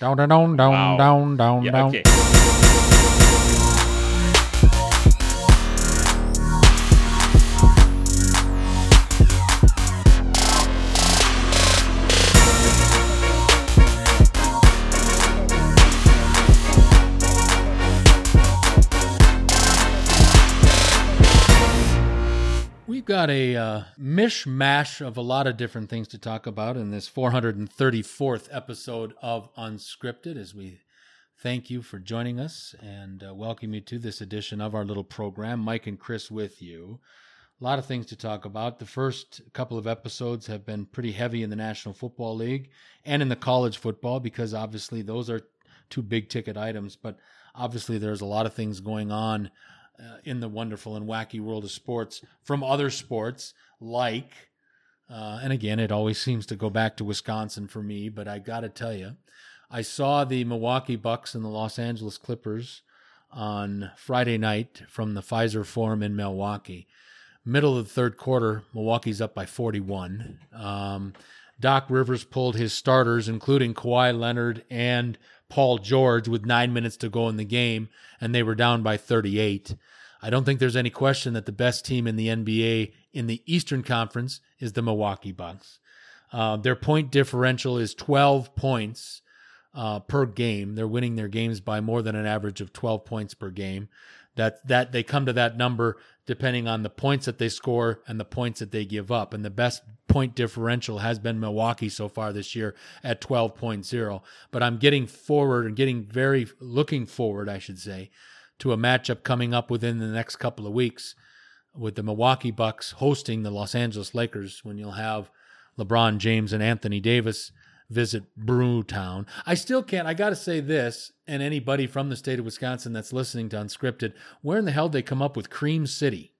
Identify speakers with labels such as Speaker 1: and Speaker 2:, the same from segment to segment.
Speaker 1: Down, down, down, down,
Speaker 2: Wow.
Speaker 1: down, down,
Speaker 2: Yeah,
Speaker 1: down.
Speaker 2: okay.
Speaker 1: Got a uh, mishmash of a lot of different things to talk about in this 434th episode of Unscripted as we thank you for joining us and uh, welcome you to this edition of our little program. Mike and Chris with you. A lot of things to talk about. The first couple of episodes have been pretty heavy in the National Football League and in the college football because obviously those are two big ticket items, but obviously there's a lot of things going on uh, in the wonderful and wacky world of sports from other sports, like, uh, and again, it always seems to go back to Wisconsin for me, but I got to tell you, I saw the Milwaukee Bucks and the Los Angeles Clippers on Friday night from the Fiserv Forum in Milwaukee. Middle of the third quarter, Milwaukee's up by 41. Um, Doc Rivers pulled his starters, including Kawhi Leonard and Paul George, with nine minutes to go in the game, and they were down by 38. I don't think there's any question that the best team in the NBA in the Eastern Conference is the Milwaukee Bucks. Uh, their point differential is 12 points uh, per game. They're winning their games by more than an average of 12 points per game. That that they come to that number depending on the points that they score and the points that they give up. And the best point differential has been Milwaukee so far this year at 12.0. But I'm getting forward and getting very looking forward, I should say, to a matchup coming up within the next couple of weeks with the Milwaukee Bucks hosting the Los Angeles Lakers when you'll have LeBron James and Anthony Davis visit Brewtown. I still can't. I got to say this, and anybody from the state of Wisconsin that's listening to Unscripted, where in the hell did they come up with Cream City?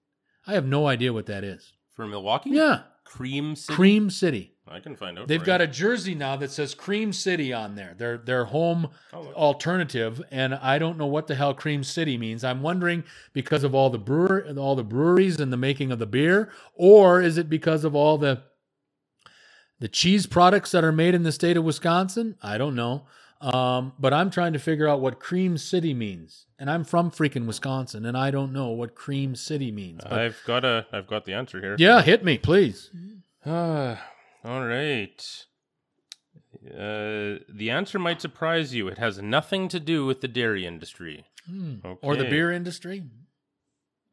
Speaker 1: I have no idea what that is.
Speaker 2: For Milwaukee?
Speaker 1: Yeah,
Speaker 2: Cream City.
Speaker 1: Cream City.
Speaker 2: I can find out.
Speaker 1: They've got
Speaker 2: you.
Speaker 1: a jersey now that says Cream City on there. Their their home
Speaker 2: Oh,
Speaker 1: alternative, and I don't know what the hell Cream City means. I'm wondering because of all the brewer all the breweries and the making of the beer, or is it because of all the the cheese products that are made in the state of Wisconsin? I don't know. Um, but I'm trying to figure out what Cream City means, and I'm from freaking Wisconsin, and I don't know what Cream City means. But
Speaker 2: I've got a. I've got the answer here.
Speaker 1: yeah, hit me, please.
Speaker 2: Ah, all right. Uh, the answer might surprise you. It has nothing to do with the dairy industry.
Speaker 1: Hmm. Or the beer industry.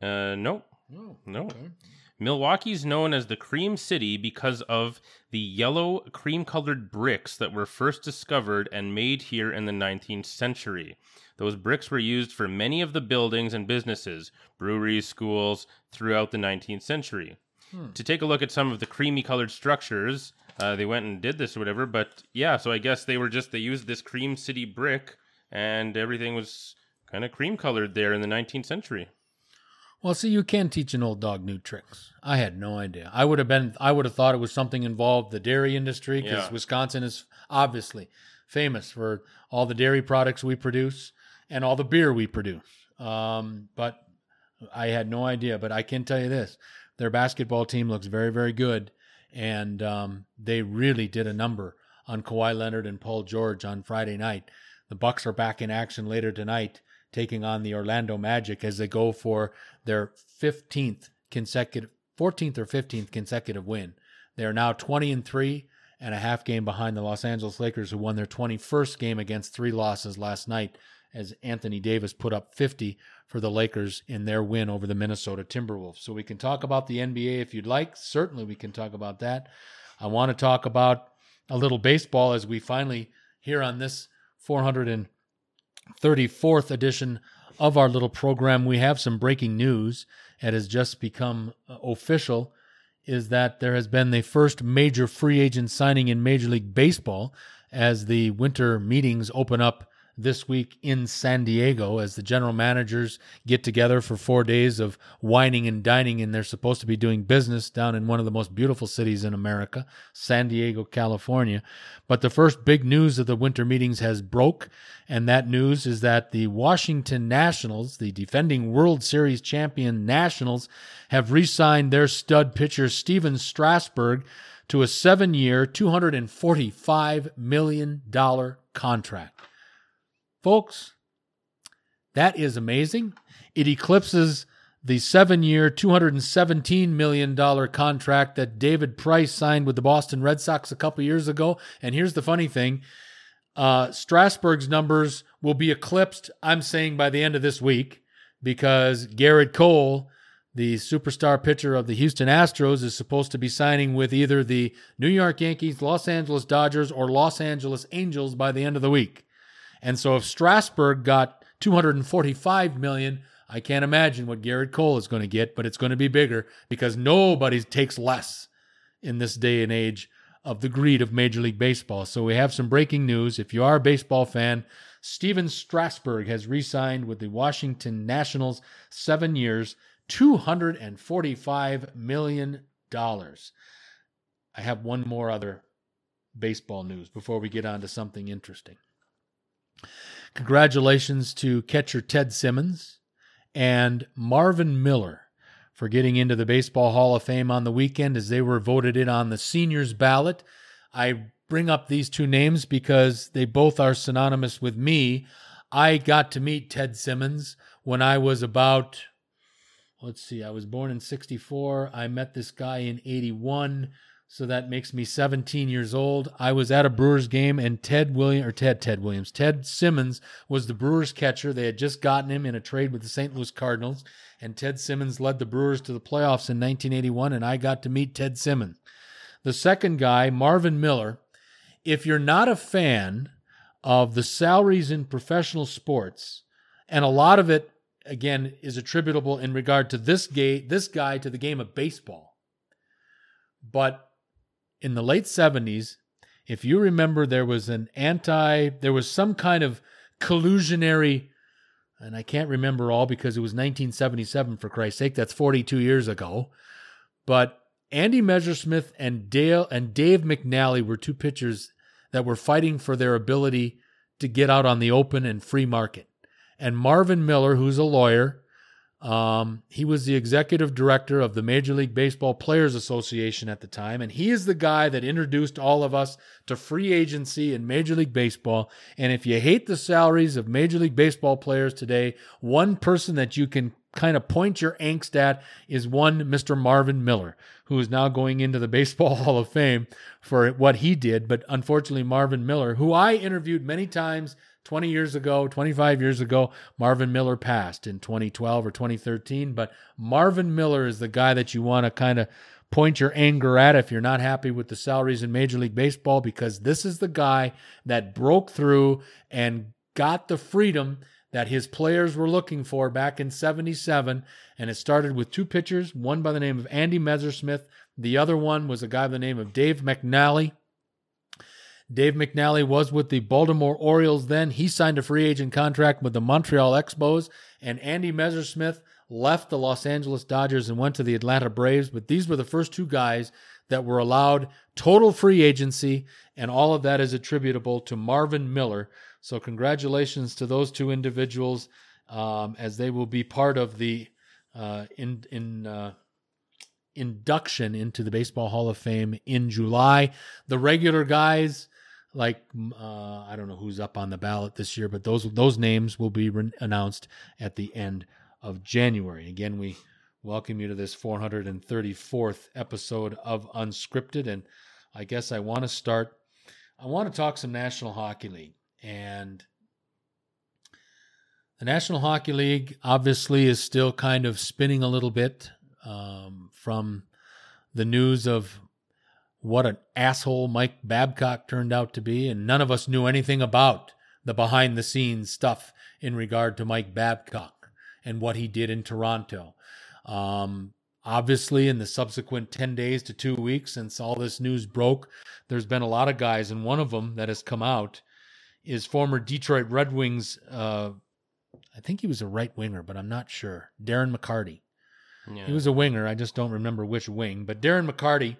Speaker 2: Uh, no,
Speaker 1: Oh,
Speaker 2: no.
Speaker 1: okay.
Speaker 2: Milwaukee's known as the Cream City because of the yellow cream colored bricks that were first discovered and made here in the 19th century. Those bricks were used for many of the buildings and businesses, breweries, schools, throughout the 19th century.
Speaker 1: Hmm.
Speaker 2: To take a look at some of the creamy colored structures, uh, they went and did this or whatever, but yeah, so I guess they were just, they used this Cream City brick and everything was kind of cream colored there in the 19th century.
Speaker 1: Well, see, you can teach an old dog new tricks. I had no idea. I would have been. I would have thought it was something involved the dairy industry because
Speaker 2: Yeah.
Speaker 1: Wisconsin is obviously famous for all the dairy products we produce and all the beer we produce. Um, but I had no idea. But I can tell you this: their basketball team looks very, very good, and um, they really did a number on Kawhi Leonard and Paul George on Friday night. The Bucks are back in action later tonight, taking on the Orlando Magic as they go for their 15th consecutive 14th or 15th consecutive win. They are now 20 and 3 and a half game behind the Los Angeles Lakers who won their 21st game against three losses last night as Anthony Davis put up 50 for the Lakers in their win over the Minnesota Timberwolves. So we can talk about the NBA if you'd like. Certainly we can talk about that. I want to talk about a little baseball as we finally here on this 434th edition of our little program, we have some breaking news. It has just become uh, official is that there has been the first major free agent signing in Major League Baseball as the winter meetings open up this week in San Diego as the general managers get together for four days of whining and dining, and they're supposed to be doing business down in one of the most beautiful cities in America, San Diego, California. But the first big news of the winter meetings has broke, and that news is that the Washington Nationals, the defending World Series champion Nationals, have re-signed their stud pitcher Stephen Strasburg to a seven-year, $245 million contract. Folks, that is amazing. It eclipses the seven year, $217 million contract that David Price signed with the Boston Red Sox a couple years ago. And here's the funny thing uh, Strasburg's numbers will be eclipsed, I'm saying, by the end of this week because Gerrit Cole, the superstar pitcher of the Houston Astros, is supposed to be signing with either the New York Yankees, Los Angeles Dodgers, or Los Angeles Angels by the end of the week. And so if Strasburg got 245 million, I can't imagine what Gerrit Cole is going to get, but it's going to be bigger because nobody takes less in this day and age of the greed of Major League Baseball. So we have some breaking news. If you are a baseball fan, Stephen Strasburg has re signed with the Washington Nationals seven years, $245 million. I have one more other baseball news before we get on to something interesting. Congratulations to catcher Ted Simmons and Marvin Miller for getting into the Baseball Hall of Fame on the weekend as they were voted in on the seniors ballot. I bring up these two names because they both are synonymous with me. I got to meet Ted Simmons when I was about, let's see, I was born in 64. I met this guy in 81. So that makes me 17 years old. I was at a Brewers game and Ted Williams or Ted Ted Williams, Ted Simmons was the Brewers catcher. They had just gotten him in a trade with the St. Louis Cardinals and Ted Simmons led the Brewers to the playoffs in 1981 and I got to meet Ted Simmons. The second guy, Marvin Miller, if you're not a fan of the salaries in professional sports and a lot of it again is attributable in regard to this gay this guy to the game of baseball. But in the late 70s, if you remember, there was an anti, there was some kind of collusionary, and I can't remember all because it was 1977, for Christ's sake, that's 42 years ago. But Andy Messersmith and Dale and Dave McNally were two pitchers that were fighting for their ability to get out on the open and free market. And Marvin Miller, who's a lawyer, um, he was the executive director of the Major League Baseball Players Association at the time, and he is the guy that introduced all of us to free agency in Major League Baseball. And if you hate the salaries of Major League Baseball players today, one person that you can kind of point your angst at is one Mr. Marvin Miller, who is now going into the Baseball Hall of Fame for what he did. But unfortunately, Marvin Miller, who I interviewed many times 20 years ago, 25 years ago, Marvin Miller passed in 2012 or 2013. But Marvin Miller is the guy that you want to kind of point your anger at if you're not happy with the salaries in Major League Baseball, because this is the guy that broke through and got the freedom that his players were looking for back in 77. And it started with two pitchers, one by the name of Andy Messersmith. The other one was a guy by the name of Dave McNally. Dave McNally was with the Baltimore Orioles then. He signed a free agent contract with the Montreal Expos, and Andy Messersmith left the Los Angeles Dodgers and went to the Atlanta Braves. But these were the first two guys that were allowed total free agency, and all of that is attributable to Marvin Miller. So, congratulations to those two individuals um, as they will be part of the uh, in in. Uh, induction into the Baseball Hall of Fame in July. The regular guys, like uh, I don't know who's up on the ballot this year, but those those names will be re- announced at the end of January. Again, we welcome you to this 434th episode of Unscripted, and I guess I want to start. I want to talk some National Hockey League, and the National Hockey League obviously is still kind of spinning a little bit um, from the news of what an asshole Mike Babcock turned out to be, and none of us knew anything about the behind the scenes stuff in regard to Mike Babcock and what he did in Toronto. Um, obviously, in the subsequent 10 days to two weeks since all this news broke, there's been a lot of guys, and one of them that has come out is former Detroit Red Wings. Uh, I think he was a right winger, but I'm not sure. Darren McCarty. Yeah. He was a winger. I just don't remember which wing. But Darren McCarty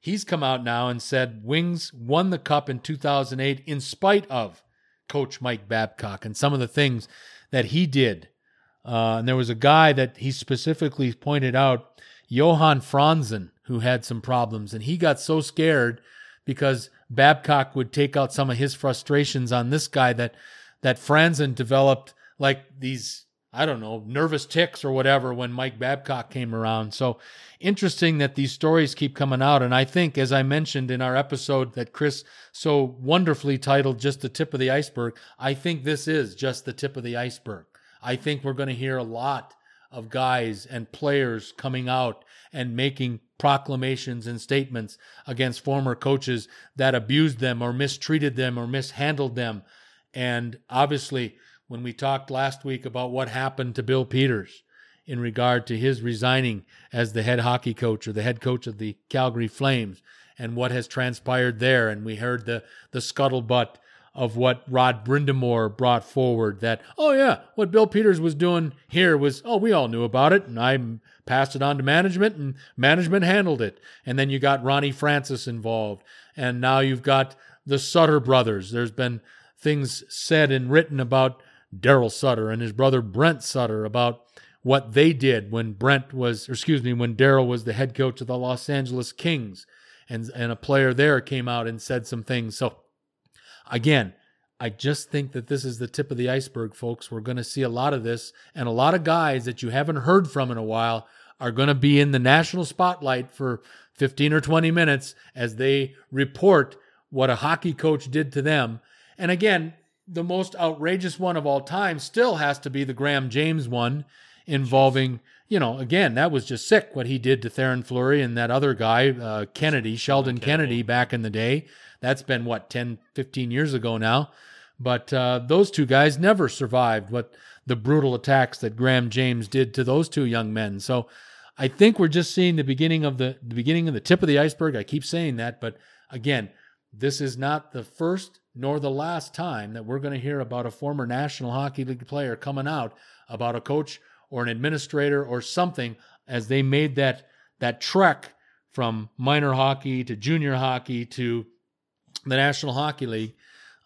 Speaker 1: He's come out now and said Wings won the cup in 2008 in spite of Coach Mike Babcock and some of the things that he did. Uh, and there was a guy that he specifically pointed out, Johan Franzen, who had some problems. And he got so scared because Babcock would take out some of his frustrations on this guy that that Franzen developed like these I don't know, nervous ticks or whatever when Mike Babcock came around. So interesting that these stories keep coming out. And I think, as I mentioned in our episode that Chris so wonderfully titled Just the Tip of the Iceberg, I think this is just the tip of the iceberg. I think we're going to hear a lot of guys and players coming out and making proclamations and statements against former coaches that abused them or mistreated them or mishandled them. And obviously, when we talked last week about what happened to Bill Peters in regard to his resigning as the head hockey coach or the head coach of the Calgary Flames and what has transpired there. And we heard the, the scuttlebutt of what Rod Brind'Amour brought forward that, oh, yeah, what Bill Peters was doing here was, oh, we all knew about it. And I passed it on to management and management handled it. And then you got Ronnie Francis involved. And now you've got the Sutter brothers. There's been things said and written about Daryl Sutter and his brother Brent Sutter about what they did when Brent was, excuse me, when Daryl was the head coach of the Los Angeles Kings, and and a player there came out and said some things. So again, I just think that this is the tip of the iceberg, folks. We're going to see a lot of this, and a lot of guys that you haven't heard from in a while are going to be in the national spotlight for 15 or 20 minutes as they report what a hockey coach did to them. And again, the most outrageous one of all time still has to be the Graham James one involving, you know, again, that was just sick what he did to Theoren Fleury and that other guy, uh, Kennedy, Sheldon Kennedy. Kennedy, back in the day. That's been, what, 10, 15 years ago now. But uh, those two guys never survived what the brutal attacks that Graham James did to those two young men. So I think we're just seeing the beginning of the, the beginning of the tip of the iceberg. I keep saying that, but again, this is not the first nor the last time that we're going to hear about a former National Hockey League player coming out about a coach or an administrator or something as they made that that trek from minor hockey to junior hockey to the National Hockey League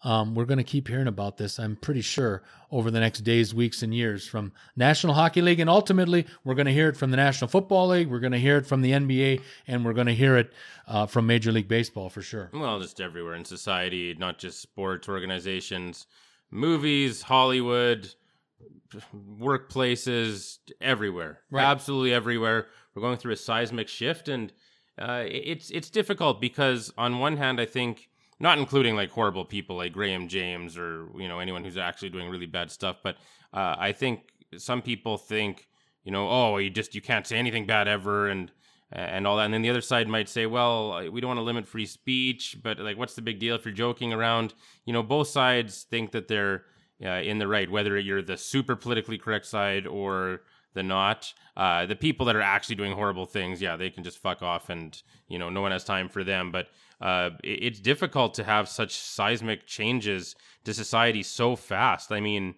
Speaker 1: um, we're going to keep hearing about this, I'm pretty sure, over the next days, weeks, and years from National Hockey League. And ultimately, we're going to hear it from the National Football League. We're going to hear it from the NBA. And we're going to hear it uh, from Major League Baseball for sure.
Speaker 2: Well, just everywhere in society, not just sports organizations, movies, Hollywood, workplaces, everywhere. Right. Absolutely everywhere. We're going through a seismic shift. And uh, it's, it's difficult because, on one hand, I think not including like horrible people like Graham James or you know anyone who's actually doing really bad stuff. But uh, I think some people think you know oh you just you can't say anything bad ever and and all that. And then the other side might say, well, we don't want to limit free speech, but like, what's the big deal if you're joking around? You know, both sides think that they're uh, in the right, whether you're the super politically correct side or the not. Uh, the people that are actually doing horrible things, yeah, they can just fuck off, and you know, no one has time for them. But uh, it's difficult to have such seismic changes to society so fast. I mean,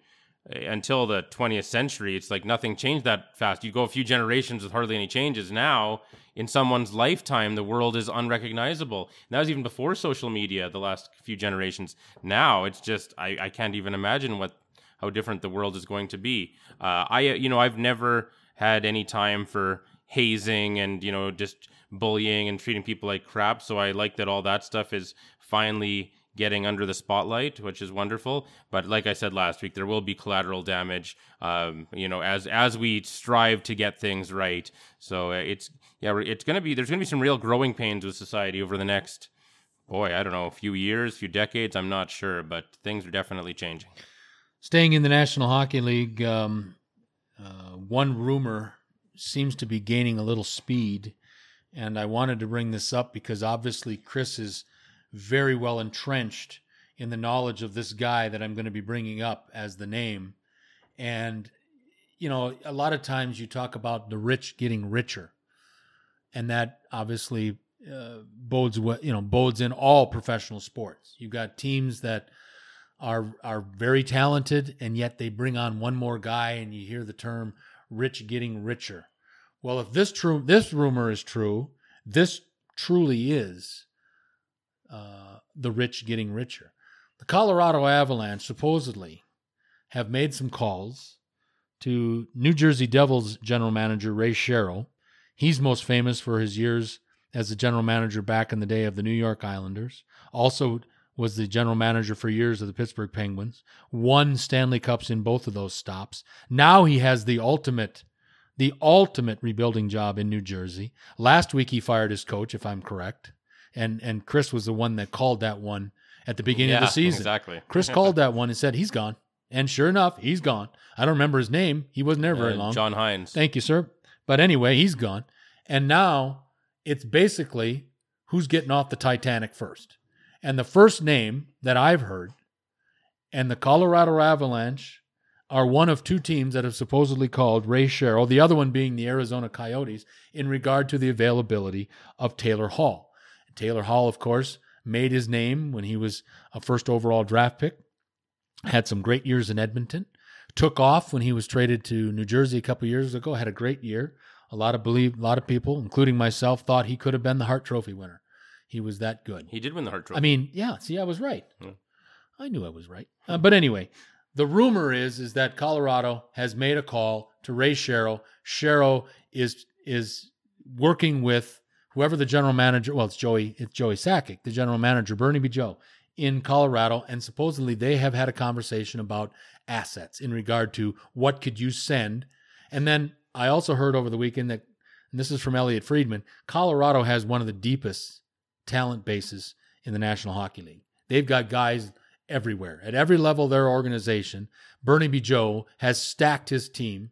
Speaker 2: eh, until the 20th century, it's like nothing changed that fast. You go a few generations with hardly any changes. Now, in someone's lifetime, the world is unrecognizable. And that was even before social media, the last few generations. Now, it's just, I, I can't even imagine what how different the world is going to be. Uh, I, you know, I've never had any time for hazing and, you know, just bullying and treating people like crap. So I like that all that stuff is finally getting under the spotlight, which is wonderful. But like I said last week, there will be collateral damage, um, you know, as as we strive to get things right. So uh, it's yeah, it's gonna be there's gonna be some real growing pains with society over the next boy, I don't know, a few years, a few decades. I'm not sure, but things are definitely changing.
Speaker 1: Staying in the National Hockey League, um, uh, one rumor seems to be gaining a little speed and I wanted to bring this up because obviously Chris is very well entrenched in the knowledge of this guy that I'm going to be bringing up as the name. And, you know, a lot of times you talk about the rich getting richer. And that obviously uh, bodes, what you know, bodes in all professional sports. You've got teams that are are very talented and yet they bring on one more guy and you hear the term rich getting richer well, if this true this rumor is true, this truly is uh, the rich getting richer. The Colorado Avalanche supposedly have made some calls to New Jersey Devils general manager Ray Shero. He's most famous for his years as the general manager back in the day of the New York Islanders. Also was the general manager for years of the Pittsburgh Penguins. Won Stanley Cups in both of those stops. Now he has the ultimate the ultimate rebuilding job in New Jersey. Last week he fired his coach, if I'm correct. And and Chris was the one that called that one at the beginning of the season.
Speaker 2: Exactly.
Speaker 1: Chris called that one and said he's gone. And sure enough, he's gone. I don't remember his name. He wasn't there very
Speaker 2: Uh,
Speaker 1: long.
Speaker 2: John Hynes.
Speaker 1: Thank you, sir. But anyway, he's gone. And now it's basically who's getting off the Titanic first. And the first name that I've heard, and the Colorado Avalanche are one of two teams that have supposedly called Ray Shero, the other one being the Arizona Coyotes, in regard to the availability of Taylor Hall. Taylor Hall, of course, made his name when he was a first overall draft pick, had some great years in Edmonton, took off when he was traded to New Jersey a couple years ago, had a great year. A lot of believe a lot of people, including myself, thought he could have been the Hart Trophy winner. He was that good.
Speaker 2: He did win the Hart Trophy.
Speaker 1: I mean, yeah. See, I was right.
Speaker 2: Yeah.
Speaker 1: I knew I was right. Uh, but anyway, the rumor is is that Colorado has made a call to Ray Shero. Shero is is working with whoever the general manager. Well, it's Joey. It's Joey Sakic, the general manager, Burnaby Joe, in Colorado, and supposedly they have had a conversation about assets in regard to what could you send. And then I also heard over the weekend that, and this is from Elliot Friedman, Colorado has one of the deepest talent bases in the National Hockey League. They've got guys everywhere at every level of their organization. Burnaby Joe has stacked his team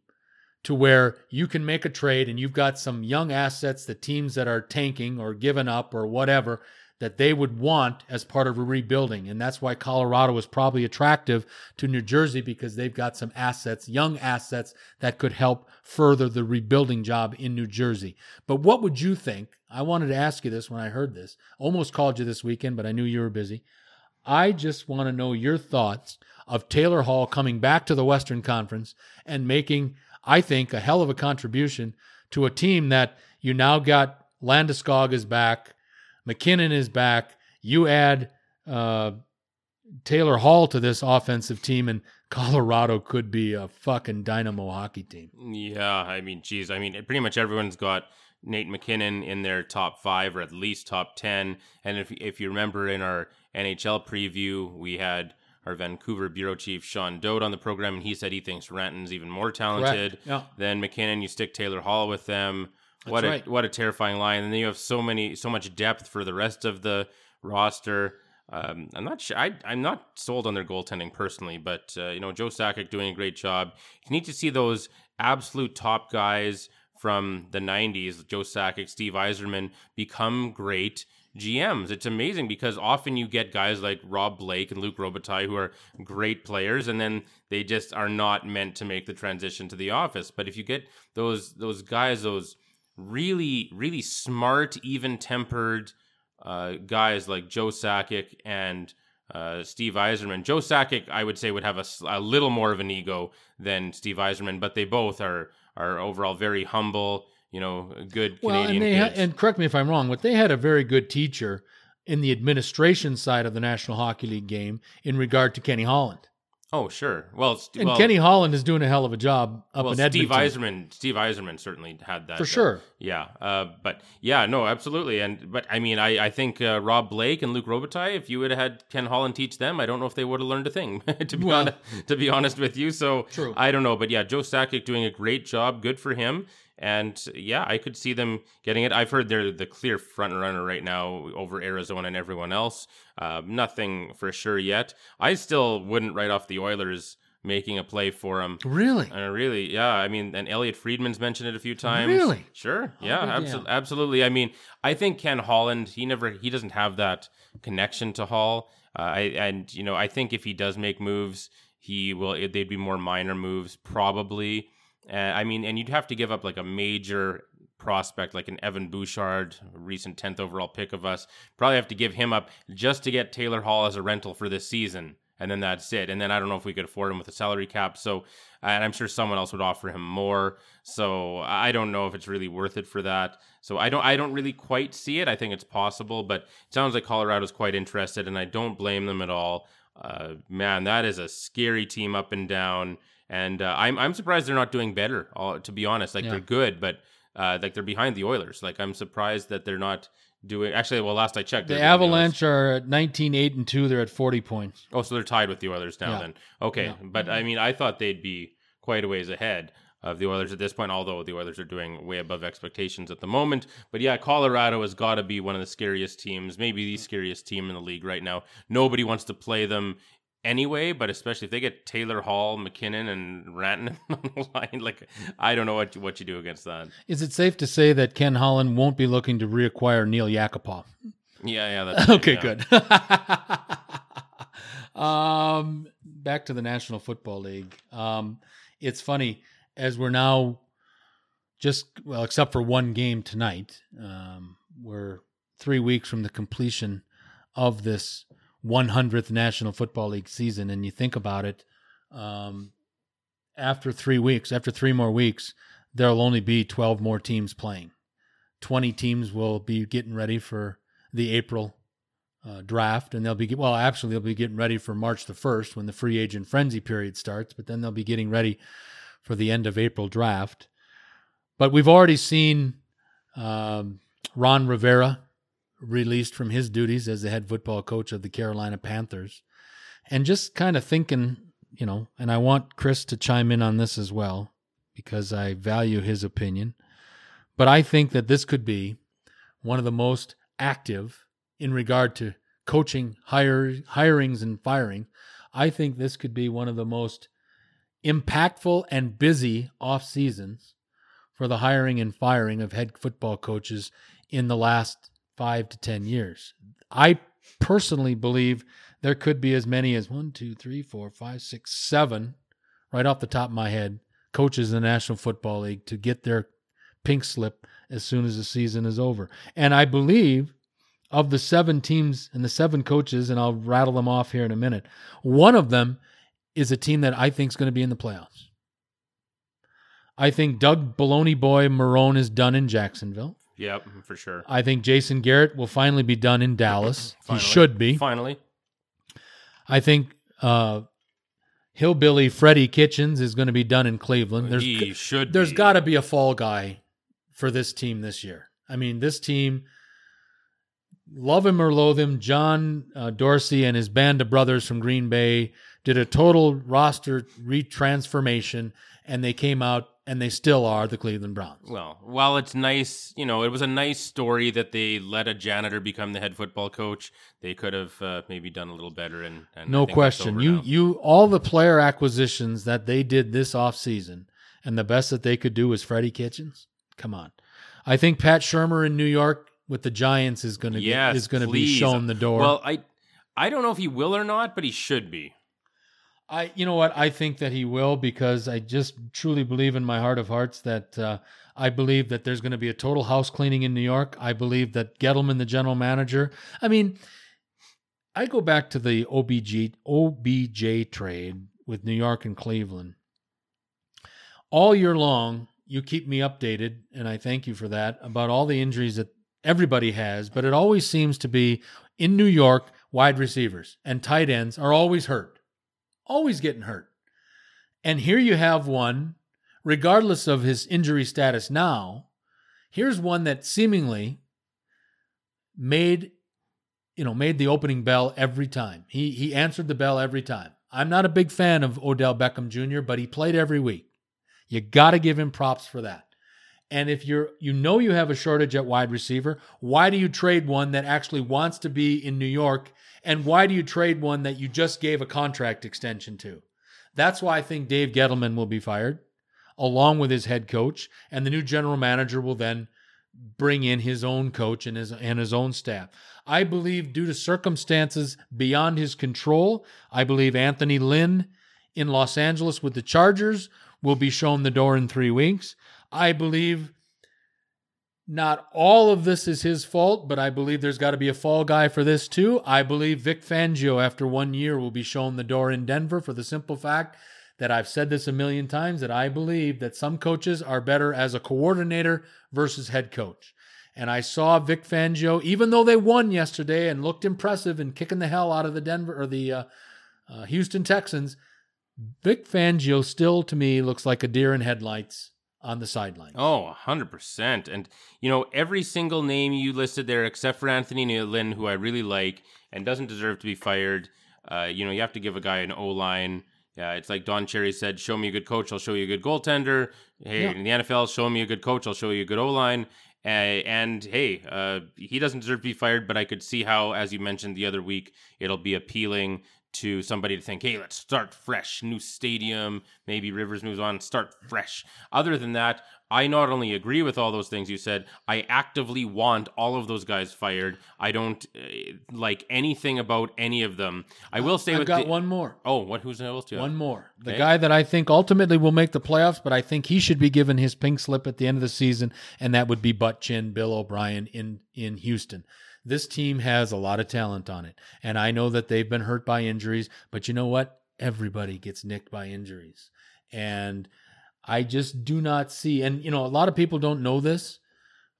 Speaker 1: to where you can make a trade and you've got some young assets the teams that are tanking or giving up or whatever that they would want as part of a rebuilding. And that's why Colorado is probably attractive to New Jersey because they've got some assets, young assets that could help further the rebuilding job in New Jersey. But what would you think? I wanted to ask you this when I heard this. Almost called you this weekend, but I knew you were busy. I just want to know your thoughts of Taylor Hall coming back to the Western Conference and making, I think, a hell of a contribution to a team that you now got Landeskog is back, MacKinnon is back. You add uh, Taylor Hall to this offensive team, and Colorado could be a fucking dynamo hockey team.
Speaker 2: Yeah, I mean, geez, I mean, pretty much everyone's got Nate MacKinnon in their top five or at least top ten. And if if you remember in our NHL preview, we had our Vancouver bureau chief Sean Dode on the program, and he said he thinks Renton's even more talented
Speaker 1: Yeah.
Speaker 2: than MacKinnon. You stick Taylor Hall with them. what a
Speaker 1: right.
Speaker 2: what a terrifying line! And then you have so many so much depth for the rest of the roster. Um, I'm not sure. I, I'm not sold on their goaltending personally, but uh, you know Joe Sakic doing a great job. You need to see those absolute top guys from the 90s, Joe Sakic, Steve Yzerman, become great GMs. It's amazing because often you get guys like Rob Blake and Luc Robitaille who are great players, and then they just are not meant to make the transition to the office. But if you get those those guys, those really really smart, even tempered uh, guys like Joe Sakic and uh, Steve Yzerman. Joe Sakic, I would say, would have a little more of an ego than Steve Yzerman, but they both are are overall very humble. You know, good
Speaker 1: Well,
Speaker 2: Canadian
Speaker 1: and and correct me if I'm wrong, but they had a very good teacher in the administration side of the National Hockey League game in regard to Kenny Holland.
Speaker 2: oh, sure. Well,
Speaker 1: And
Speaker 2: well,
Speaker 1: Kenny Holland is doing a hell of a job up
Speaker 2: well,
Speaker 1: in
Speaker 2: Steve Yzerman, Steve Yzerman certainly had that
Speaker 1: For
Speaker 2: uh,
Speaker 1: sure.
Speaker 2: Yeah, uh, but yeah, no, absolutely. And but I mean, I I think uh, Rob Blake and Luc Robitaille, if you would have had Ken Holland teach them, I don't know if they would have learned a thing. to be
Speaker 1: Well-
Speaker 2: honest, to be honest with you, so
Speaker 1: True.
Speaker 2: I don't know, but yeah, Joe Sakic doing a great job. Good for him. And yeah, I could see them getting it. I've heard they're the clear front runner right now over Arizona and everyone else. Uh, nothing for sure yet. I still wouldn't write off the Oilers making a play for them.
Speaker 1: Really?
Speaker 2: Uh, really, yeah. I mean, and Elliot Friedman's mentioned it a few times.
Speaker 1: Really?
Speaker 2: Sure. Yeah,
Speaker 1: good
Speaker 2: abso-
Speaker 1: damn.
Speaker 2: absolutely. I mean, I think Ken Holland, he never, he doesn't have that connection to Hall. Uh, I, and you know, I think if he does make moves, he will. They'd be more minor moves, probably. Uh, I mean, and you'd have to give up like a major prospect like an Evan Bouchard, recent 10th overall pick of us. Probably have to give him up just to get Taylor Hall as a rental for this season. And then that's it. And then I don't know if we could afford him with a salary cap. So, and I'm sure someone else would offer him more. So I don't know if it's really worth it for that. So I don't, I don't really quite see it. I think it's possible, but it sounds like Colorado's quite interested, and I don't blame them at all. Uh, man, that is a scary team up and down. And uh, I'm, I'm surprised they're not doing better. uh, To be honest, like
Speaker 1: Yeah.
Speaker 2: they're good, but uh, like they're behind the Oilers. Like I'm surprised that they're not doing. Actually, well, last I checked,
Speaker 1: The
Speaker 2: they're doing Oilers.
Speaker 1: Avalanche are at 19 8 and 2. They're at 40 points.
Speaker 2: Oh, so they're tied with the Oilers now
Speaker 1: Yeah.
Speaker 2: then. Okay,
Speaker 1: Yeah.
Speaker 2: but I mean, I thought they'd be quite a ways ahead of the Oilers at this point, although the Oilers are doing way above expectations at the moment. But yeah, Colorado has got to be one of the scariest teams, maybe the scariest team in the league right now. Nobody wants to play them anyway, but especially if they get Taylor Hall, MacKinnon, and Rantanen on the line, like I don't know what you, what you do against that.
Speaker 1: Is it safe to say that Ken Holland won't be looking to reacquire Nail Yakupov?
Speaker 2: Yeah, yeah, that's
Speaker 1: okay, good. um, back to the National Football League. Um, it's funny as we're now just well, except for one game tonight. Um, we're three weeks from the completion of this 100th National Football League season, and you think about it. Um, after three weeks, after three more weeks, there'll only be 12 more teams playing. 20 teams will be getting ready for the April uh, draft, and they'll be well. Actually, they'll be getting ready for March the first when the free agent frenzy period starts. But then they'll be getting ready for the end of April draft. But we've already seen um, Ron Rivera released from his duties as the head football coach of the Carolina Panthers, and just kind of thinking, you know, and I want Chris to chime in on this as well because I value his opinion. But I think that this could be one of the most active in regard to coaching, hire, hirings, and firing. I think this could be one of the most impactful and busy off seasons for the hiring and firing of head football coaches in the last five to 10 years. I personally believe there could be as many as one, two, three, four, five, six, seven, right off the top of my head, coaches in the National Football League to get their pink slip as soon as the season is over. And I believe of the seven teams and the seven coaches, and I'll rattle them off here in a minute, one of them is a team that I think is going to be in the playoffs. I think Doug Baloney Boy Marrone is done in Jacksonville.
Speaker 2: Yep, for sure.
Speaker 1: I think Jason Garrett will finally be done in Dallas. He should be.
Speaker 2: Finally,
Speaker 1: I think uh, Hillbilly Freddie Kitchens is going to be done in Cleveland. There's
Speaker 2: he should.
Speaker 1: there's got to be a fall guy for this team this year. I mean, this team, love him or loathe him, John uh, Dorsey and his band of brothers from Green Bay did a total roster retransformation, and they came out and they still are the Cleveland Browns.
Speaker 2: Well, while it's nice, you know, it was a nice story that they let a janitor become the head football coach. They could have uh, maybe done a little better, and, and
Speaker 1: No question. You
Speaker 2: now.
Speaker 1: you all the player acquisitions that they did this offseason and the best that they could do was Freddie Kitchens. Come on. I think Pat Shurmur in New York with the Giants is going to
Speaker 2: yes,
Speaker 1: is going to be shown the door.
Speaker 2: Well, I I don't know if he will or not, but he should be.
Speaker 1: I you know what I think that he will because I just truly believe in my heart of hearts that uh, I believe that there's going to be a total house cleaning in New York. I believe that Gettleman, the general manager, I mean, I go back to the OBG OBJ trade with New York and Cleveland. All year long, you keep me updated, and I thank you for that about all the injuries that everybody has. But it always seems to be in New York, wide receivers and tight ends are always hurt always getting hurt. And here you have one, regardless of his injury status now, here's one that seemingly made you know, made the opening bell every time. He he answered the bell every time. I'm not a big fan of Odell Beckham Jr., but he played every week. You got to give him props for that. And if you're you know you have a shortage at wide receiver, why do you trade one that actually wants to be in New York and why do you trade one that you just gave a contract extension to? That's why I think Dave Gettleman will be fired, along with his head coach, and the new general manager will then bring in his own coach and his and his own staff. I believe due to circumstances beyond his control, I believe Anthony Lynn in Los Angeles with the Chargers will be shown the door in 3 weeks. I believe not all of this is his fault, but I believe there's got to be a fall guy for this too. I believe Vic Fangio, after one year, will be shown the door in Denver for the simple fact that I've said this a million times that I believe that some coaches are better as a coordinator versus head coach. And I saw Vic Fangio, even though they won yesterday and looked impressive and kicking the hell out of the Denver or the uh, uh, Houston Texans, Vic Fangio still to me looks like a deer in headlights on the sideline.
Speaker 2: Oh, 100%. And, you know, every single name you listed there, except for Anthony Lynn, who I really like and doesn't deserve to be fired, uh, you know, you have to give a guy an O line. Yeah, it's like Don Cherry said, show me a good coach, I'll show you a good goaltender. Hey,
Speaker 1: Yeah.
Speaker 2: in the NFL, show me a good coach, I'll show you a good O line. Uh, and hey, uh, he doesn't deserve to be fired, but I could see how, as you mentioned the other week, it'll be appealing to somebody to think, hey, let's start fresh, new stadium. Maybe Rivers moves on, start fresh. Other than that, I not only agree with all those things you said, I actively want all of those guys fired. I don't uh, like anything about any of them. I will say
Speaker 1: I've got
Speaker 2: the,
Speaker 1: one more.
Speaker 2: Oh, what? Who's else? Do you have?
Speaker 1: One more. The
Speaker 2: Okay.
Speaker 1: guy that I think ultimately will make the playoffs, but I think he should be given his pink slip at the end of the season, and that would be butt chin Bill O'Brien in in Houston. This team has a lot of talent on it, and I know that they've been hurt by injuries, but you know what? Everybody gets nicked by injuries, and I just do not see. And you know, a lot of people don't know this,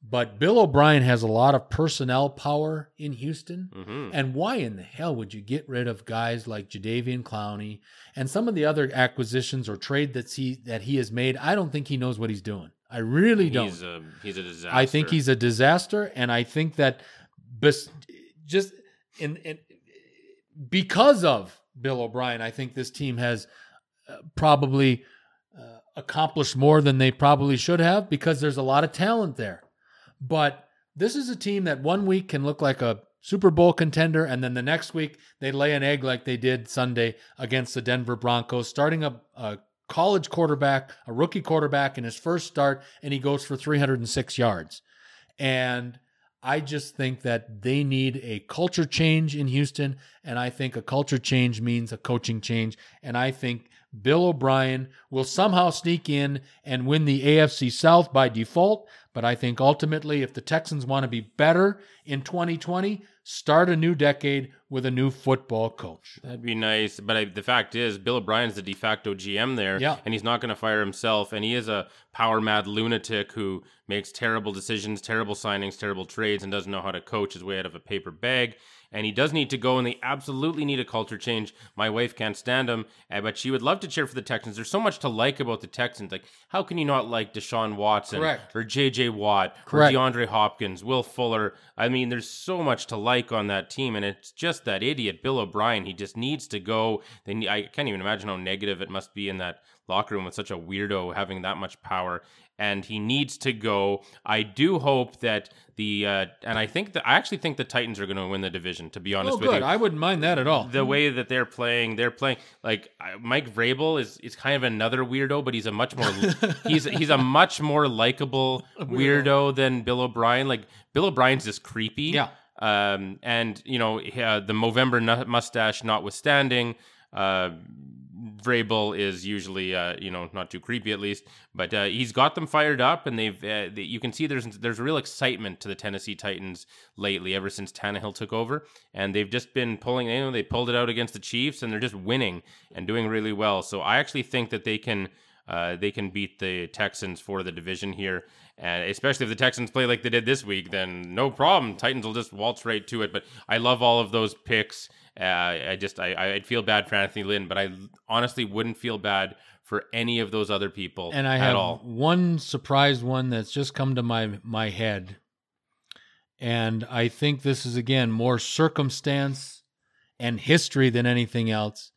Speaker 1: but Bill O'Brien has a lot of personnel power in Houston.
Speaker 2: Mhm.
Speaker 1: And why in the hell would you get rid of guys like Jadeveon Clowney and some of the other acquisitions or trade that he that he has made? I don't think he knows what he's doing. I really don't.
Speaker 2: He's a he's a disaster.
Speaker 1: I think he's a disaster, and I think that bes- just in, in because of Bill O'Brien, I think this team has uh, probably uh, accomplished more than they probably should have because there's a lot of talent there. But this is a team that one week can look like a Super Bowl contender, and then the next week they lay an egg like they did Sunday against the Denver Broncos, starting a, a college quarterback, a rookie quarterback in his first start, and he goes for 306 yards. And I just think that they need a culture change in Houston. And I think a culture change means a coaching change. And I think Bill O'Brien will somehow sneak in and win the AFC South by default. But I think ultimately, if the Texans want to be better in 2020, start a new decade with a new football coach.
Speaker 2: That'd be nice, but I, the fact is, Bill O'Brien's the de facto GM there,
Speaker 1: Yeah.
Speaker 2: and he's not going to fire himself. And he is a power mad lunatic who makes terrible decisions, terrible signings, terrible trades, and doesn't know how to coach his way out of a paper bag. And he does need to go, and they absolutely need a culture change. My wife can't stand him, uh, but she would love to cheer for the Texans. There's so much to like about the Texans. Like, how can you not like Deshaun Watson
Speaker 1: Correct.
Speaker 2: or J.J. Watt
Speaker 1: Correct.
Speaker 2: or DeAndre Hopkins, Will Fuller? I mean, there's so much to like on that team, and it's just that idiot Bill O'Brien. He just needs to go. They, I can't even imagine how negative it must be in that locker room with such a weirdo having that much power. And he needs to go. I do hope that the uh, and I think that I actually think the Titans are going to win the division. To be honest
Speaker 1: Oh,
Speaker 2: with
Speaker 1: good.
Speaker 2: you,
Speaker 1: I wouldn't mind that at all.
Speaker 2: the way that they're playing, they're playing like Mike Vrabel is is kind of another weirdo, but he's a much more he's he's a much more likable weirdo than Bill O'Brien. Like Bill O'Brien's just creepy.
Speaker 1: Yeah.
Speaker 2: Um, and you know uh, the Movember mustache notwithstanding, uh, Vrabel is usually uh, you know not too creepy at least, but uh, he's got them fired up, and they've uh, they, you can see there's there's real excitement to the Tennessee Titans lately ever since Tannehill took over, and they've just been pulling. You know, they pulled it out against the Chiefs, and they're just winning and doing really well. So I actually think that they can. Uh, they can beat the Texans for the division here, and especially if the Texans play like they did this week, then no problem. Titans will just waltz right to it. But I love all of those picks. Uh, I just I I'd feel bad for Anthony Lynn, but I honestly wouldn't feel bad for any of those other people
Speaker 1: and I have
Speaker 2: all.
Speaker 1: one surprise one that's just come to my my head, and I think this is again more circumstance and history than anything else.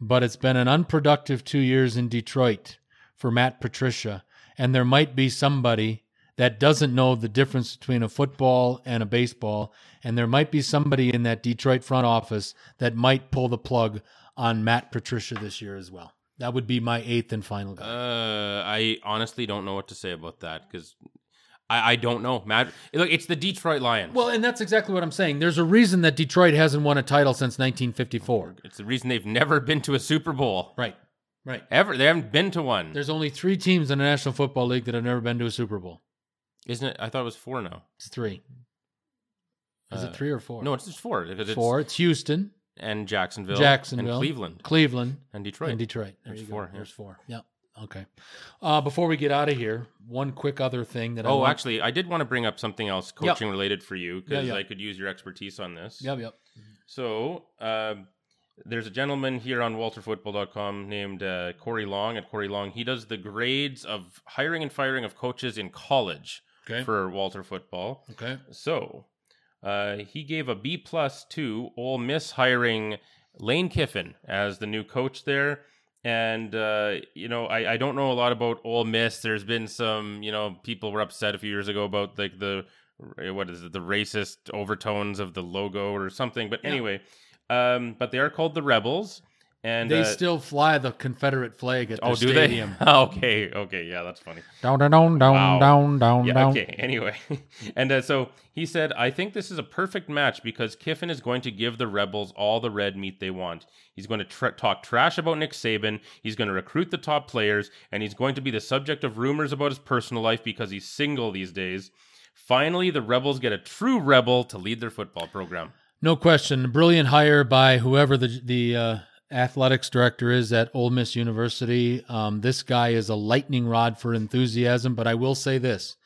Speaker 1: But it's been an unproductive two years in Detroit for Matt Patricia, and there might be somebody that doesn't know the difference between a football and a baseball, and there might be somebody in that Detroit front office that might pull the plug on Matt Patricia this year as well. That would be my eighth and final guy.
Speaker 2: Uh, I honestly don't know what to say about that because I, I don't know. Matt, look, it's the Detroit Lions.
Speaker 1: Well, and that's exactly what I'm saying. There's a reason that Detroit hasn't won a title since 1954.
Speaker 2: it's the reason they've never been to a Super Bowl
Speaker 1: Right. Right.
Speaker 2: ever. They haven't been to one,
Speaker 1: There's only three teams in the National Football League that have never been to a Super Bowl.
Speaker 2: Isn't it? I thought it was four now.
Speaker 1: It's three. Is
Speaker 2: Uh,
Speaker 1: it three or four?
Speaker 2: No, it's just four. because It's,
Speaker 1: four. It's Houston,
Speaker 2: and Jacksonville,
Speaker 1: Jacksonville,
Speaker 2: and Cleveland,
Speaker 1: Cleveland,
Speaker 2: and Detroit.
Speaker 1: and Detroit. There
Speaker 2: There's four,
Speaker 1: go. There's four. Yep. Okay. Uh, before we get out of here, one quick other thing that I
Speaker 2: Oh, actually, I did want to bring up something else
Speaker 1: Yep.
Speaker 2: coaching related for you because
Speaker 1: yeah.
Speaker 2: I could use your expertise on this.
Speaker 1: Yep. Yep.
Speaker 2: So, um, there's a gentleman here on walterfootball.com named uh, Corey Long at Corey Long. He does the grades of hiring and firing of coaches in college
Speaker 1: Okay.
Speaker 2: for Walter Football.
Speaker 1: Okay.
Speaker 2: So uh, he gave a B plus to Ole Miss hiring Lane Kiffin as the new coach there. And uh, you know, I, I don't know a lot about Ole Miss. There's been some, you know, people were upset a few years ago about like the what is it, the racist overtones of the logo or something. But
Speaker 1: Yeah.
Speaker 2: anyway, um, but they are called the Rebels, and
Speaker 1: they
Speaker 2: uh,
Speaker 1: still fly the Confederate flag at the
Speaker 2: oh, do
Speaker 1: stadium.
Speaker 2: they? okay, okay, yeah, that's funny.
Speaker 1: Down, down, down, down,
Speaker 2: Wow.
Speaker 1: down, down,
Speaker 2: Yeah,
Speaker 1: down.
Speaker 2: okay. Anyway, and uh, so he said, I think this is a perfect match because Kiffin is going to give the Rebels all the red meat they want. He's going to tr- talk trash about Nick Saban. He's going to recruit the top players, and he's going to be the subject of rumors about his personal life because he's single these days. Finally, the Rebels get a true rebel to lead their football program.
Speaker 1: No question. A brilliant hire by whoever the the uh, athletics director is at Ole Miss University. Um, this guy is a lightning rod for enthusiasm. But I will say this: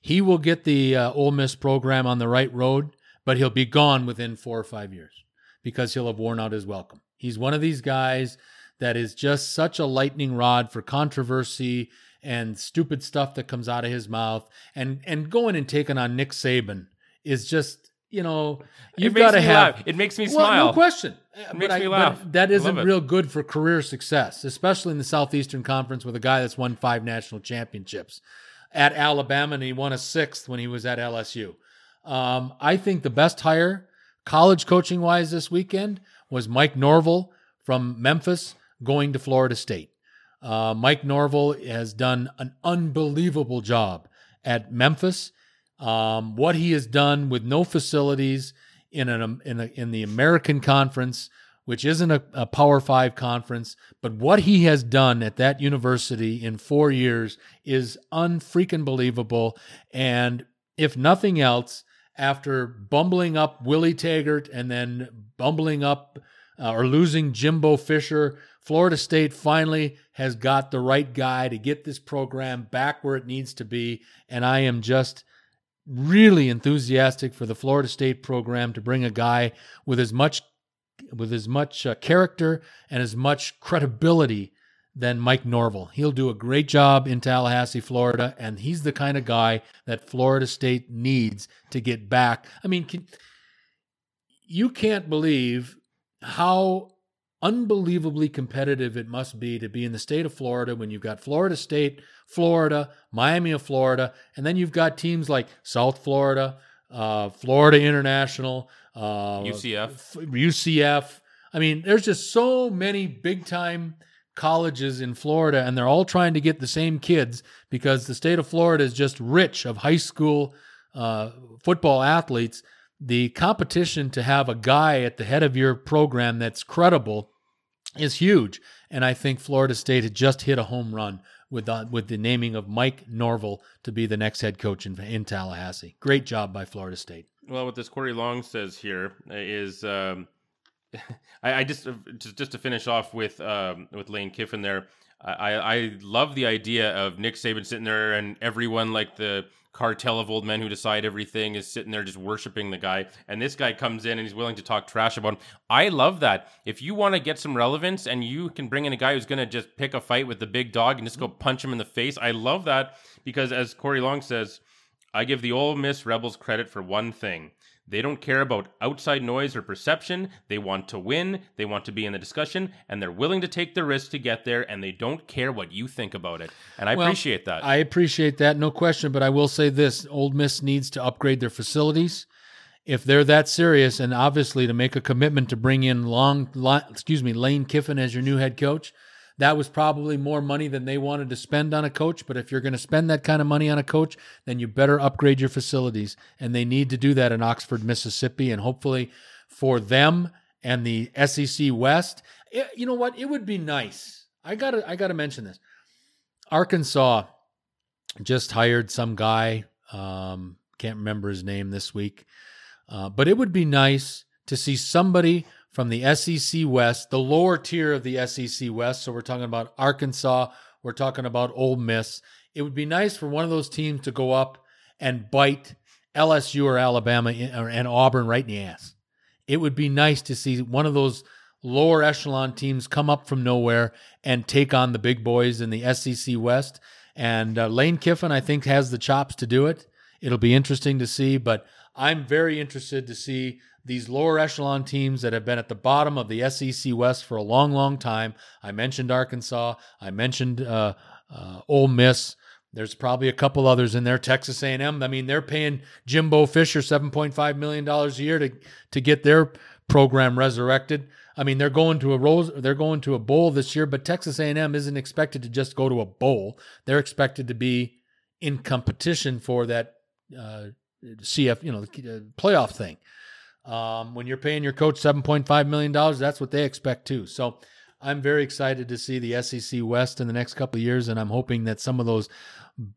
Speaker 1: he will get the uh, Ole Miss program on the right road, but he'll be gone within four or five years because he'll have worn out his welcome. He's one of these guys that is just such a lightning rod for controversy and stupid stuff that comes out of his mouth. And and going and taking on Nick Saban is just you know you've got to have.
Speaker 2: laugh. It makes me
Speaker 1: Well,
Speaker 2: smile.
Speaker 1: no question. It
Speaker 2: makes me laugh.
Speaker 1: that
Speaker 2: I
Speaker 1: isn't real good for career success, especially in the Southeastern Conference with a guy that's won five national championships at Alabama, and he won a sixth when he was at LSU. Um, I think the best hire, college coaching wise, this weekend was Mike Norvell from Memphis going to Florida State. Uh, Mike Norvell has done an unbelievable job at Memphis. Um, what he has done with no facilities in an in a, in the American Conference, which isn't a, a Power Five conference, but what he has done at that university in four years is unfreaking believable. And if nothing else, after bumbling up Willie Taggart and then bumbling up uh, or losing Jimbo Fisher, Florida State finally has got the right guy to get this program back where it needs to be. And I am just really enthusiastic for the Florida State program to bring a guy with as much with as much uh, character and as much credibility than Mike Norvell. He'll do a great job in Tallahassee, Florida, and he's the kind of guy that Florida State needs to get back. I mean, can, you can't believe how unbelievably competitive it must be to be in the state of Florida when you've got Florida State, Florida, Miami of Florida, and then you've got teams like South Florida, uh, Florida International, uh,
Speaker 2: UCF.
Speaker 1: UCF. I mean, there's just so many big time colleges in Florida, and they're all trying to get the same kids because the state of Florida is just rich of high school uh, football athletes. The competition to have a guy at the head of your program that's credible is huge, and I think Florida State had just hit a home run with the, with the naming of Mike Norvell to be the next head coach in, in Tallahassee. Great job by Florida State.
Speaker 2: Well, what this Corey Long says here is, um, I, I just just just to finish off with um, with Lane Kiffin there. I, I love the idea of Nick Saban sitting there and everyone like the cartel of old men who decide everything is sitting there just worshiping the guy. And this guy comes in and he's willing to talk trash about him. I love that. If you want to get some relevance and you can bring in a guy who's going to just pick a fight with the big dog and just go punch him in the face, I love that because as Corey Long says, I give the Ole Miss Rebels credit for one thing. They don't care about outside noise or perception. They want to win. They want to be in the discussion, and they're willing to take the risk to get there, and they don't care what you think about it. And I
Speaker 1: Well,
Speaker 2: appreciate that.
Speaker 1: I appreciate that, no question. But I will say this: Ole Miss needs to upgrade their facilities. If they're that serious, and obviously to make a commitment to bring in long, Li- excuse me, Lane Kiffin as your new head coach, that was probably more money than they wanted to spend on a coach. But if you're going to spend that kind of money on a coach, then you better upgrade your facilities, and they need to do that in Oxford, Mississippi, and hopefully for them and the SEC West. It- you know what? It would be nice. I gotta, I gotta mention this. Arkansas just hired some guy. Um, can't remember his name this week. Uh, but it would be nice to see somebody from the SEC West, the lower tier of the SEC West. So we're talking about Arkansas. We're talking about Ole Miss. It would be nice for one of those teams to go up and bite LSU or Alabama or, and Auburn right in the ass. It would be nice to see one of those lower echelon teams come up from nowhere and take on the big boys in the SEC West. And uh, Lane Kiffin, I think, has the chops to do it. It'll be interesting to see, but I'm very interested to see these lower echelon teams that have been at the bottom of the SEC West for a long, long time. I mentioned Arkansas. I mentioned uh, uh, Ole Miss. There's probably a couple others in there. Texas A&M. I mean, they're paying Jimbo Fisher 7.5 million dollars a year to to get their program resurrected. I mean, they're going to a rose, they're going to a bowl this year, but Texas A&M isn't expected to just go to a bowl. They're expected to be in competition for that uh, CF, you know, uh, playoff thing. Um, when you're paying your coach $7.5 million, that's what they expect too. So I'm very excited to see the SEC West in the next couple of years, and I'm hoping that some of those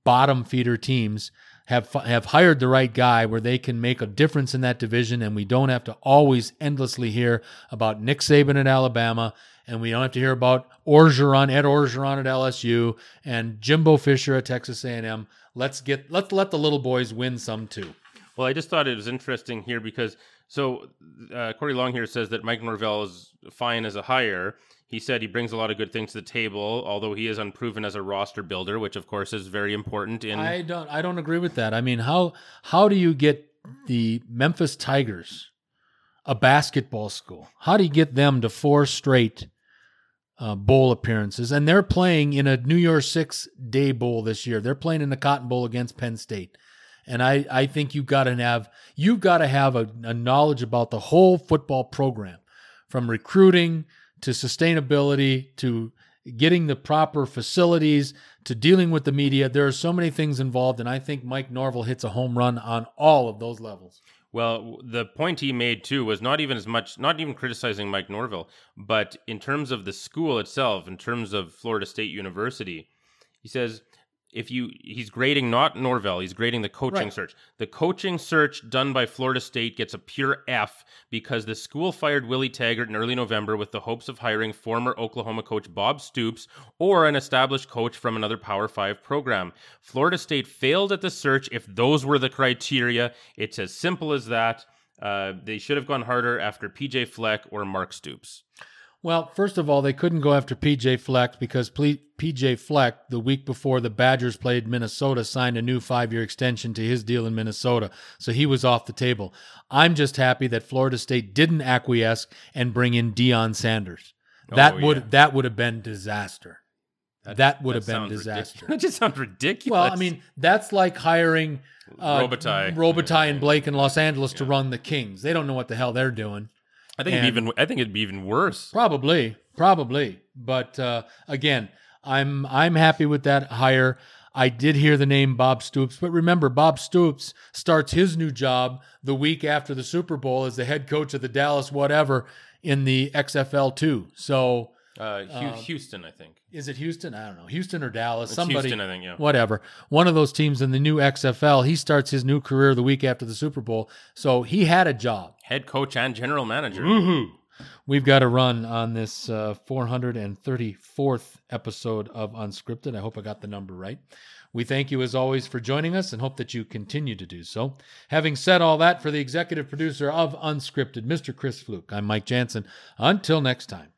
Speaker 1: bottom feeder teams have have hired the right guy where they can make a difference in that division, and we don't have to always endlessly hear about Nick Saban at Alabama, and we don't have to hear about Orgeron, Ed Orgeron at LSU, and Jimbo Fisher at Texas A&M. Let's get let's let the little boys win some too.
Speaker 2: Well, I just thought it was interesting here because so uh, Corey Long here says that Mike Norvell is fine as a hire. He said he brings a lot of good things to the table, although he is unproven as a roster builder, which of course is very important. In
Speaker 1: I don't I don't agree with that. I mean, how how do you get the Memphis Tigers, a basketball school, how do you get them to four straight uh, bowl appearances? And they're playing in a New Year's Six Day Bowl this year. They're playing in the Cotton Bowl against Penn State. And I, I think you've got to have you've got to have a, a knowledge about the whole football program, from recruiting to sustainability to getting the proper facilities to dealing with the media. There are so many things involved, and I think Mike Norvell hits a home run on all of those levels.
Speaker 2: Well, the point he made too was not even as much, not even criticizing Mike Norvell, but in terms of the school itself, in terms of Florida State University, he says if you he's grading not Norvell, he's grading the coaching
Speaker 1: Right.
Speaker 2: search. The coaching search done by Florida State gets a pure F because the school fired Willie Taggart in early November with the hopes of hiring former Oklahoma coach Bob Stoops or an established coach from another Power 5 program. Florida State failed at the search if those were the criteria. It's as simple as that. Uh, they should have gone harder after PJ Fleck or Mark Stoops.
Speaker 1: Well, first of all, they couldn't go after PJ Fleck because PJ Fleck, the week before the Badgers played Minnesota, signed a new five year extension to his deal in Minnesota. So he was off the table. I'm just happy that Florida State didn't acquiesce and bring in Deion Sanders. That
Speaker 2: Oh,
Speaker 1: would
Speaker 2: yeah.
Speaker 1: that would have been disaster. That, would have been disaster.
Speaker 2: ridiculous. That just sounds ridiculous.
Speaker 1: Well, I mean, that's like hiring uh,
Speaker 2: Robitaille.
Speaker 1: Robitaille and Blake in Los Angeles to run the Kings. They don't know what the hell they're doing.
Speaker 2: I think it'd
Speaker 1: and-
Speaker 2: be even. I think it'd be even worse.
Speaker 1: Probably, probably. But uh, again, I'm I'm happy with that hire. I did hear the name Bob Stoops, but remember, Bob Stoops starts his new job the week after the Super Bowl as the head coach of the Dallas whatever in the XFL two. So
Speaker 2: Uh, Hu- Houston, I think.
Speaker 1: is it Houston? I don't know, Houston or Dallas.
Speaker 2: It's
Speaker 1: Somebody,
Speaker 2: Houston, I think. Yeah.
Speaker 1: whatever. One of those teams in the new XFL. He starts his new career the week after the Super Bowl, so he had a job.
Speaker 2: Head coach and general manager.
Speaker 1: Woohoo! We've got to run on this uh, 434th episode of Unscripted. I hope I got the number right. We thank you as always for joining us and hope that you continue to do so. Having said all that, for the executive producer of Unscripted, Mr. Chris Fluke, I'm Mike Jansen. Until next time.